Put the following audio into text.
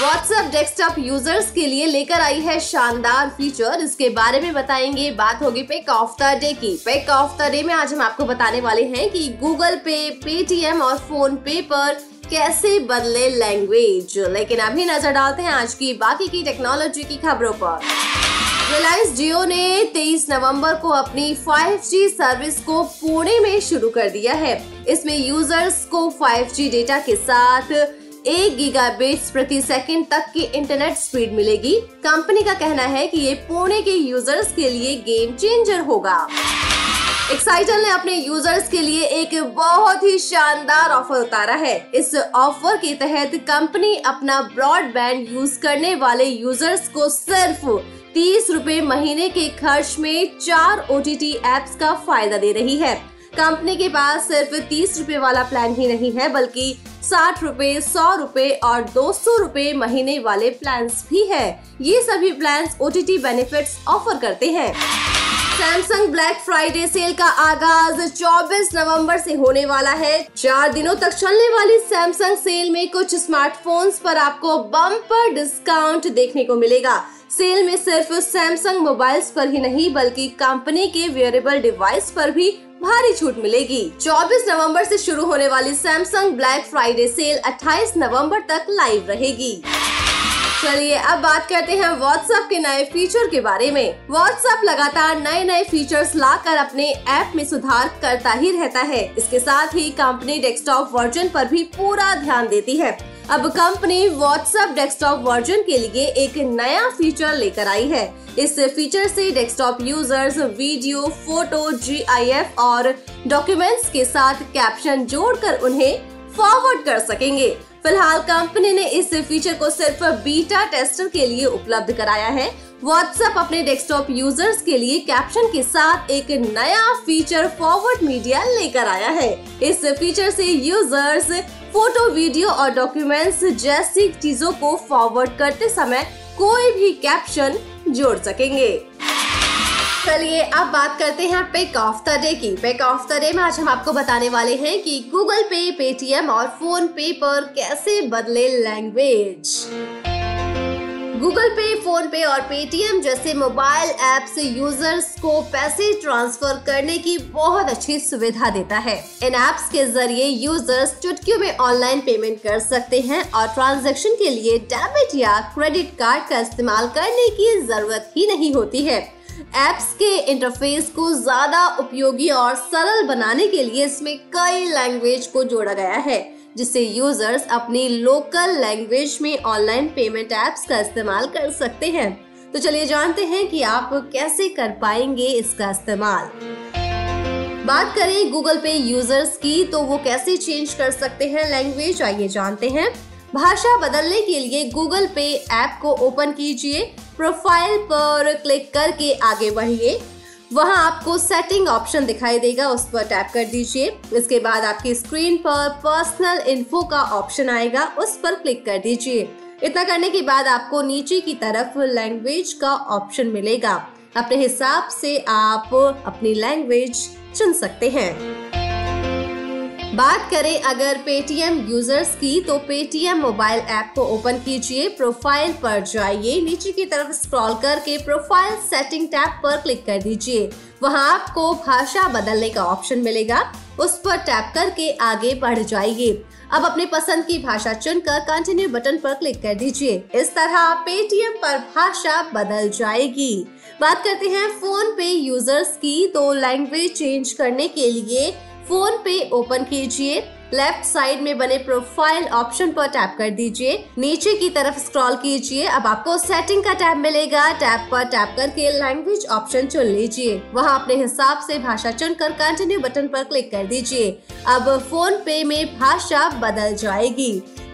WhatsApp desktop users के लिए लेकर आई है शानदार फीचर इसके बारे में बताएँगे। बात होगी पिक ऑफ़ द डे की। पिक ऑफ़ द डे में आज हम आपको बताने वाले हैं कि गूगल पे पेटीएम और फ़ोन पे पर कैसे बदले लैंग्वेज लेकिन अभी नज़र डालते हैं आज की बाकी की टेक्नोलॉजी की खबरों पर। रिलायंस जियो ने 23 नवंबर को अपनी 5G सर्विस को पुणे में शुरू कर दिया है। इसमें यूज़र्स को 5G डेटा के साथ एक गीगाबिट्स प्रति सेकंड तक की इंटरनेट स्पीड मिलेगी। कंपनी का कहना है कि ये पुणे के यूज़र्स के लिए गेम चेंजर होगा। एक्साइटल ने अपने यूज़र्स के लिए एक बहुत ही शानदार ऑफ़र उतारा है। इस ऑफ़र के तहत कंपनी अपना ब्रॉडबैंड यूज़ करने वाले यूज़र्स को सिर्फ़ तीस रूपए महीने के खर्च में चार ओ टी एप्स का फ़ायदा दे रही है। कंपनी के पास सिर्फ़ तीस रूपए वाला प्लान ही नहीं है, बल्कि साठ रूपए, सौ रूपए और दो सौ रूपए महीने वाले प्लान भी है। ये सभी plan O T benefit offer करते हैं। सैमसंग ब्लैक फ्राइडे सेल का आगाज़ 24 नवंबर से होने वाला है। चार दिनों तक चलने वाली सैमसंग सेल में कुछ स्मार्टफोन्स पर आपको बम्पर डिस्काउंट देखने को मिलेगा। सेल में सिर्फ़ सैमसंग मोबाइल्स पर ही नहीं, बल्कि कंपनी के वेयरेबल डिवाइस पर भी भारी छूट मिलेगी। 24 नवंबर से शुरू होने वाली सैमसंग ब्लैक फ्राइडे सेल 28 नवंबर तक लाइव रहेगी। चलिए अब बात करते हैं व्हाट्सएप के नए फीचर के बारे में। व्हाट्सएप लगातार नए नए फीचर्स लाकर अपने ऐप में सुधार करता ही रहता है। इसके साथ ही कंपनी डेस्कटॉप वर्जन पर भी पूरा ध्यान देती है। अब कंपनी व्हाट्सएप डेस्कटॉप वर्जन के लिए एक नया फीचर लेकर आई है। इस फीचर से desktop users video photo GIF और डॉक्यूमेंट्स के साथ कैप्शन जोड़कर उन्हें फॉरवर्ड कर सकेंगे। फ़िलहाल कंपनी ने इस फीचर को सिर्फ़ बीटा टेस्टर के लिए उपलब्ध कराया है। व्हाट्सएप अपने डेस्कटॉप यूज़र्स के लिए कैप्शन के साथ एक नया फीचर फॉरवर्ड मीडिया लेकर आया है। इस फीचर से यूज़र्स फ़ोटो, वीडियो और डॉक्यूमेंट्स जैसी चीज़ों को फॉरवर्ड करते समय कोई भी कैप्शन जोड़ सकेंगे। चलिए, अब बात करते हैं पिक ऑफ़ द डे की। पिक ऑफ़ द डे में आज हम आपको बताने वाले हैं कि गूगल पे पेटीएम और फ़ोन पे पर कैसे बदले लैंग्वेज गूगल पे फ़ोन पे और पेटीएम जैसे मोबाइल ऐप से यूज़र्स को पैसे ट्रांसफ़र करने की बहुत अच्छी सुविधा देता है। इन एप्स के ज़रिए यूज़र्स चुटकियों में ऑनलाइन पेमेंट कर सकते हैं और ट्रांजैक्शन के लिए डेबिट या क्रेडिट कार्ड का इस्तेमाल करने की ज़रूरत ही नहीं होती है। एप्स के इंटरफेस को ज़्यादा उपयोगी और सरल बनाने के लिए इसमें कई लैंग्वेज को जोड़ा गया है। जिससे यूज़र्स अपनी लोकल लैंग्वेज में ऑनलाइन पेमेंट एप्स का इस्तेमाल कर सकते हैं। तो चलिए जानते हैं कि आप कैसे कर पाएँगे इसका इस्तेमाल। बात करें गूगल पे यूज़र्स की तो वो कैसे चेंज कर सकते हैं लैंग्वेज आइए जानते हैं। भाषा बदलने के लिए गूगल पे ऐप को ओपन कीजिए। प्रोफ़ाइल पर क्लिक करके आगे बढ़िए। वहाँ आपको सेटिंग ऑप्शन दिखाई देगा, उस पर टैप कर दीजिए। इसके बाद आपकी स्क्रीन पर पर्सनल इन्फो का ऑप्शन आएगा, उस पर क्लिक कर दीजिए। इतना करने के बाद आपको नीचे की तरफ़ लैंग्वेज का ऑप्शन मिलेगा। अपने हिसाब से आप अपनी लैंग्वेज चुन सकते हैं। बात करें अगर पेटीएम यूज़र्स की तो पेटीएम मोबाइल ऐप को ओपन कीजिए प्रोफ़ाइल पर जाइए, नीचे की तरफ़ स्क्रॉल करके प्रोफ़ाइल सेटिंग टैब पर क्लिक कर दीजिए। वहाँ आपको भाषा बदलने का ऑप्शन मिलेगा। उस पर टैप करके आगे बढ़ जाइए। अब अपने पसंद की भाषा चुनकर कंटिन्यू बटन पर क्लिक कर दीजिए। इस तरह पेटीएम पर भाषा बदल जाएगी। बात करते हैं फ़ोन पे यूज़र्स की तो लैंग्वेज चेंज करने के लिए फ़ोन पे ओपन कीजिए, लेफ़्ट साइड में बने प्रोफ़ाइल ऑप्शन पर टैप कर दीजिए, नीचे की तरफ़ स्क्रॉल कीजिए, अब आपको सेटिंग का टैब मिलेगा टैब पर टैप करके लैंग्वेज ऑप्शन चुन लीजिए। वहाँ अपने हिसाब से भाषा चुनकर कंटिन्यू बटन पर क्लिक कर दीजिए। अब फ़ोन पे में भाषा बदल जाएगी।